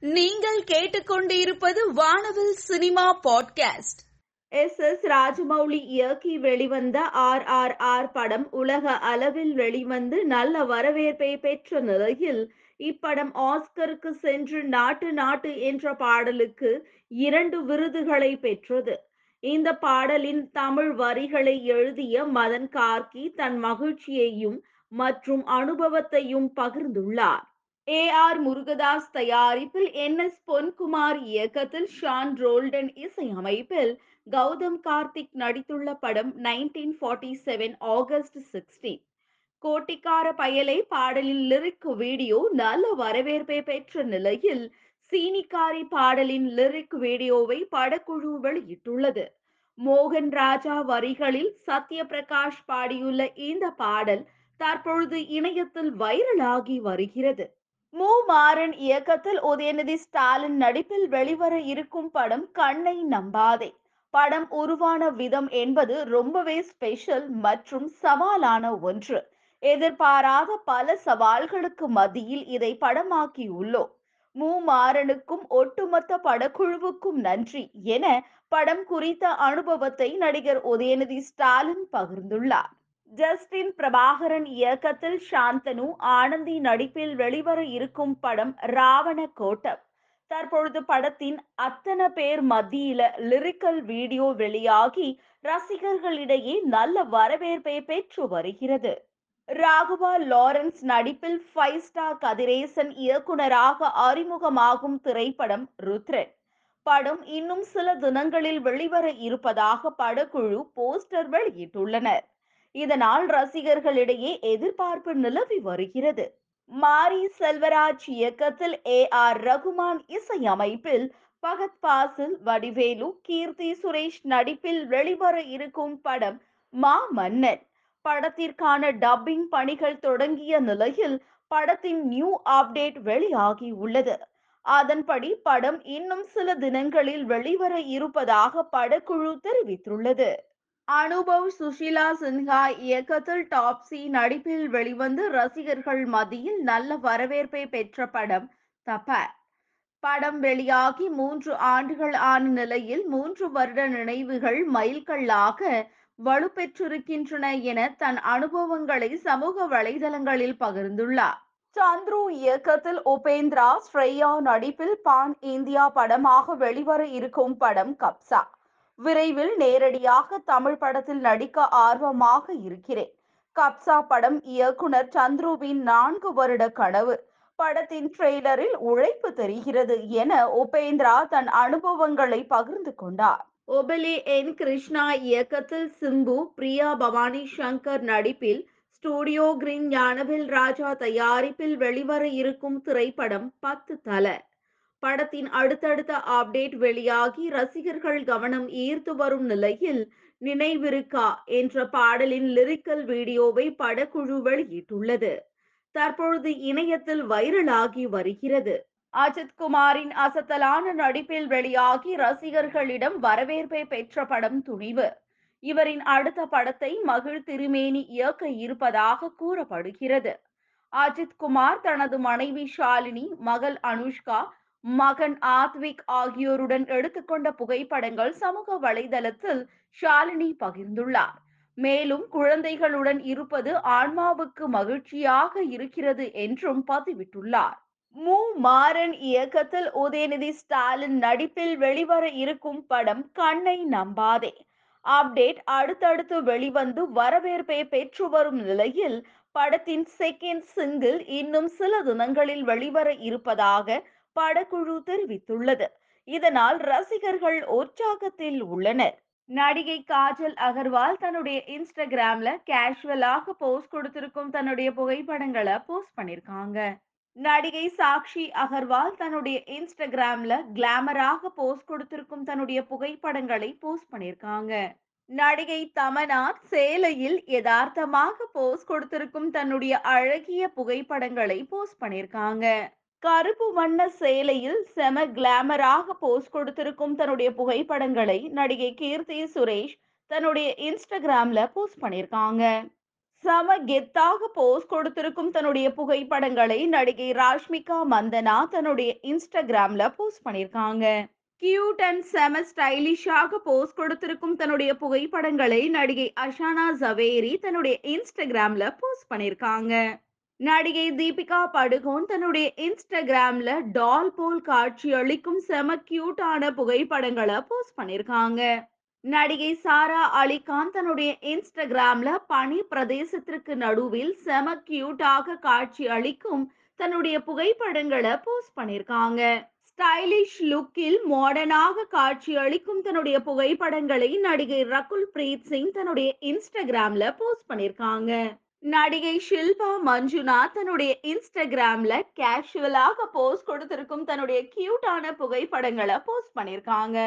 நீங்கள் கேட்டுக்கொண்டிருப்பது Vaanavil cinema podcast. S S Rajamouli இயக்கி வெளிவந்த ஆர் ஆர் ஆர் படம் உலக அளவில் வெளிவந்து நல்ல வரவேற்பை பெற்ற நிலையில் இப்படம் ஆஸ்கருக்கு சென்று நாட்டு நாட்டு என்ற பாடலுக்கு இரண்டு விருதுகளை பெற்றது. இந்த பாடலின் தமிழ் வரிகளை எழுதிய மதன் கார்கி தன் மகிழ்ச்சியையும் மற்றும் அனுபவத்தையும் பகிர்ந்துள்ளார். ஏ ஆர் முருகதாஸ் தயாரிப்பில் என் எஸ் பொன்குமார் இயக்கத்தில் ஷான் ரோல்டன் இசையமைப்பில் கௌதம் கார்த்திக் நடித்துள்ள படம் nineteen forty seven August sixteen கோட்டிக்கார பயலை பாடலின் லிரிக் வீடியோ நல்ல வரவேற்பை பெற்ற நிலையில் சீனிக்காரி பாடலின் லிரிக் வீடியோவை படக்குழு வெளியிட்டுள்ளது. மோகன் ராஜா வரிகளில் சத்யபிரகாஷ் பாடியுள்ள இந்த பாடல் தற்பொழுது இணையத்தில் வைரலாகி வருகிறது. மு. மாறன் இயக்கத்தில் உதயநிதி ஸ்டாலின் நடிப்பில் வெளிவர இருக்கும் படம் கண்ணை நம்பாதே. படம் உருவான விதம் என்பது ரொம்பவே ஸ்பெஷல் மற்றும் சவாலான ஒன்று. எதிர்பாராத பல சவால்களுக்கு மத்தியில் இதை படமாக்கியுள்ளோம். மு. மாறனுக்கும் ஒட்டுமொத்த படக்குழுவுக்கும் நன்றி என படம் குறித்த அனுபவத்தை நடிகர் உதயநிதி ஸ்டாலின் பகிர்ந்துள்ளார். ஜஸ்டின் பிரபாகரன் இயக்கத்தில் சாந்தனு ஆனந்தி நடிப்பில் வெளிவர இருக்கும் படம் ராவண கோட்டம் தற்பொழுது படத்தின் அத்தனை பேர் மத்தியில லிரிக்கல் வீடியோ வெளியாகி ரசிகர்களிடையே நல்ல வரவேற்பை பெற்று வருகிறது. ராகுவா லாரன்ஸ் நடிப்பில் ஃபைவ் ஸ்டார் கதிரேசன் இயக்குனராக அறிமுகமாகும் திரைப்படம் ருத்ரன். படம் இன்னும் சில தினங்களில் வெளிவர இருப்பதாக படக்குழு போஸ்டர் வெளியிட்டுள்ளனர். இதனால் ரசிகர்களிடையே எதிர்பார்ப்பு நிலவி வருகிறது. மாரி செல்வராஜ் இயக்கத்தில் ஏ ஆர் ரகுமான் இசையமைப்பில் பகத் பாசில் வடிவேலு கீர்த்தி சுரேஷ் நடிப்பில் வெளிவர இருக்கும் படம் மா மன்னன். படத்திற்கான டப்பிங் பணிகள் தொடங்கிய நிலையில் படத்தின் நியூ அப்டேட் வெளியாகி உள்ளது. அதன்படி படம் இன்னும் சில தினங்களில் வெளிவர இருப்பதாக படக்குழு தெரிவித்துள்ளது. அனுபவ் சுஷிலா சின்ஹா இயக்கத்தில் டாப்ஸி நடிப்பில் வெளிவந்து ரசிகர்கள் மத்தியில் நல்ல வரவேற்பை பெற்ற படம் தபார் படம் வெளியாகி மூன்று ஆண்டுகள் ஆன நிலையில் மூன்று வருட நினைவுகள் மைல்கல்லாக வலுப்பெற்றிருக்கின்றன என தன் அனுபவங்களை சமூக வலைதளங்களில் பகிர்ந்துள்ளார். சந்துரு இயக்கத்தில் உபேந்திரா ஸ்ரேயா நடிப்பில் பான் இந்தியா படமாக வெளிவர இருக்கும் படம் கப்சா. விரைவில் நேரடியாக தமிழ் படத்தில் நடிக்க ஆர்வமாக இருக்கிறேன். கப்சா படம் இயக்குனர் சந்துருவின் நான்கு வருட கனவு. படத்தின் ட்ரெய்லரில் உழைப்பு தெரிகிறது என உபேந்திரா தன் அனுபவங்களை பகிர்ந்து கொண்டார். ஒபலி என் கிருஷ்ணா இயக்கத்தில் சிம்பு பிரியா பவானி சங்கர் நடிப்பில் ஸ்டூடியோ கிரீன் ஞானவில் ராஜா தயாரிப்பில் வெளிவர இருக்கும் திரைப்படம் பத்து தல. படத்தின் அடுத்தடுத்த அப்டேட் வெளியாகி ரசிகர்கள் கவனம் ஈர்த்து வரும் நிலையில் நினைவிருக்கா என்ற பாடலின் லிரிக்கல் வீடியோவை படக்குழு வெளியிட்டுள்ளது. தற்பொழுது இணையத்தில் வைரலாகி வருகிறது. அஜித் குமாரின் அசத்தலான நடிப்பில் வெளியாகி ரசிகர்களிடம் வரவேற்பை பெற்ற படம் துணிவு. இவரின் அடுத்த படத்தை மகிழ் திருமேனி இயக்க இருப்பதாக கூறப்படுகிறது. அஜித் குமார் தனது மனைவி ஷாலினி மகள் அனுஷ்கா மகன் ஆத்விக் ஆகியோருடன் எடுத்துக்கொண்ட புகைப்படங்கள் சமூக வலைதளத்தில் ஷாலினி பகிர்ந்துள்ளார். மேலும் குழந்தைகளுடன் இருப்பது ஆன்மாவுக்கு மகிழ்ச்சியாக இருக்கிறது என்றும் பதிவிட்டுள்ளார். மு. மாறன் இயக்கத்தில் உதயநிதி ஸ்டாலின் நடிப்பில் வெளிவர இருக்கும் படம் கண்ணை நம்பாதே. அப்டேட் அடுத்தடுத்து வெளிவந்து வரவேற்பை பெற்று வரும் நிலையில் படத்தின் செகண்ட் சிங்கிள் இன்னும் சில தினங்களில் வெளிவர இருப்பதாக படக்குழு தெரிவித்துள்ளது. இதனால் ரசிகர்கள் உற்சாகத்தில் உள்ளனர். நடிகை காஜல் அகர்வால் தன்னுடைய இன்ஸ்டாகிராம்ல கேஷுவலாக போஸ்ட் கொடுத்திருக்கும் தன்னுடைய புகைப்படங்களை போஸ்ட் பண்ணிருக்காங்க. நடிகை சாக்ஷி அகர்வால் தன்னுடைய இன்ஸ்டாகிராம்ல கிளாமராக போஸ்ட் கொடுத்திருக்கும் தன்னுடைய புகைப்படங்களை போஸ்ட் பண்ணிருக்காங்க. நடிகை தமனா சேலையில் யதார்த்தமாக போஸ்ட் கொடுத்திருக்கும் தன்னுடைய அழகிய புகைப்படங்களை போஸ்ட் பண்ணிருக்காங்க. கருப்பு வண்ண சேலையில் செம கிளாமராக போஸ்ட் கொடுத்திருக்கும் தன்னுடைய புகைப்படங்களை நடிகை கீர்த்தி சுரேஷ் தன்னுடைய இன்ஸ்டாகிராம்ல போஸ்ட் பண்ணியிருக்காங்க. சம கெத்தாக போஸ் கொடுத்திருக்கும் தன்னுடைய புகைப்படங்களை நடிகை ராஷ்மிகா மந்தனா தன்னுடைய இன்ஸ்டாகிராம்ல போஸ்ட் பண்ணியிருக்காங்க. கியூட் அண்ட் செம ஸ்டைலிஷாக போஸ்ட் கொடுத்திருக்கும் தன்னுடைய புகைப்படங்களை நடிகை அஷானா ஜவேரி தன்னுடைய இன்ஸ்டாகிராம்ல போஸ்ட் பண்ணியிருக்காங்க. நடிகை தீபிகா படுகோன் தன்னுடைய இன்ஸ்டாகிராம்ல டால் போல் காட்சி அளிக்கும் செம கியூட்டான புகைப்படங்களை போஸ்ட் பண்ணியிருக்காங்க நடிகை சாரா அலிகான் தன்னுடைய இன்ஸ்டாகிராம்ல பனி பிரதேசத்திற்கு நடுவில் செம கியூட்டாக காட்சி அளிக்கும் தன்னுடைய புகைப்படங்களை போஸ்ட் பண்ணியிருக்காங்க ஸ்டைலிஷ் லுக்கில் மாடர்னாக காட்சி அளிக்கும் தன்னுடைய புகைப்படங்களை நடிகை ரகுல் பிரீத் சிங் தன்னுடைய இன்ஸ்டாகிராம்ல போஸ்ட் பண்ணியிருக்காங்க நடிகை ஷில்பா மஞ்சுனா தன்னுடைய இன்ஸ்டாகிராம்ல கேஷுவலாக போஸ்ட் கொடுத்திருக்கும் தன்னுடைய கியூட்டான புகைப்படங்களை போஸ்ட் பண்ணியிருக்காங்க.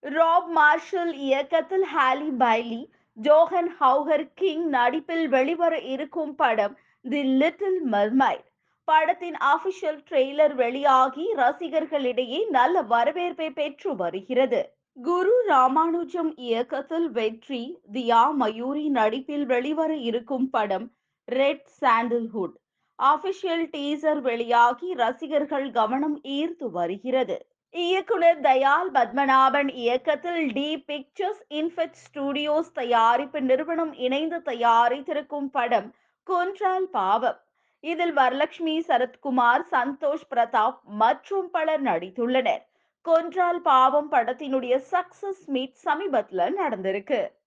ராப் மார்ஷல் இயக்கத்தில் ஹாலி பைலி ஜோஹன் ஹவுஹர் கிங் நடிப்பில் வெளிவர இருக்கும் படம் தி லிட்டில் மர்மைட். படத்தின் அபிஷியல் ட்ரெய்லர் வெளியாகி ரசிகர்களிடையே நல்ல வரவேற்பை பெற்று வருகிறது. குரு ராமானுஜம் இயக்கத்தில் வெற்றி தியா மயூரி நடிப்பில் வெளிவர இருக்கும் படம் ரெட் சாண்டில்ஹுட் அபிஷியல் டீசர் வெளியாகி ரசிகர்கள் கவனம் ஈர்த்து வருகிறது. இயக்குனர் தயால் பத்மநாபன் இயக்கத்தில் டி பிக்சர்ஸ் இன்ஃபெக்ட் ஸ்டுடியோஸ் தயாரிப்பு நிறுவனம் இணைந்து தயாரித்திருக்கும் படம் கொன்றால் பாவம். இதில் வரலட்சுமி சரத்குமார் சந்தோஷ் பிரதாப் மற்றும் பலர் நடித்துள்ளனர். கொன்றால் பாவம் படத்தினுடைய சக்சஸ் மீட் சமீபத்தில் நடந்திருக்கு.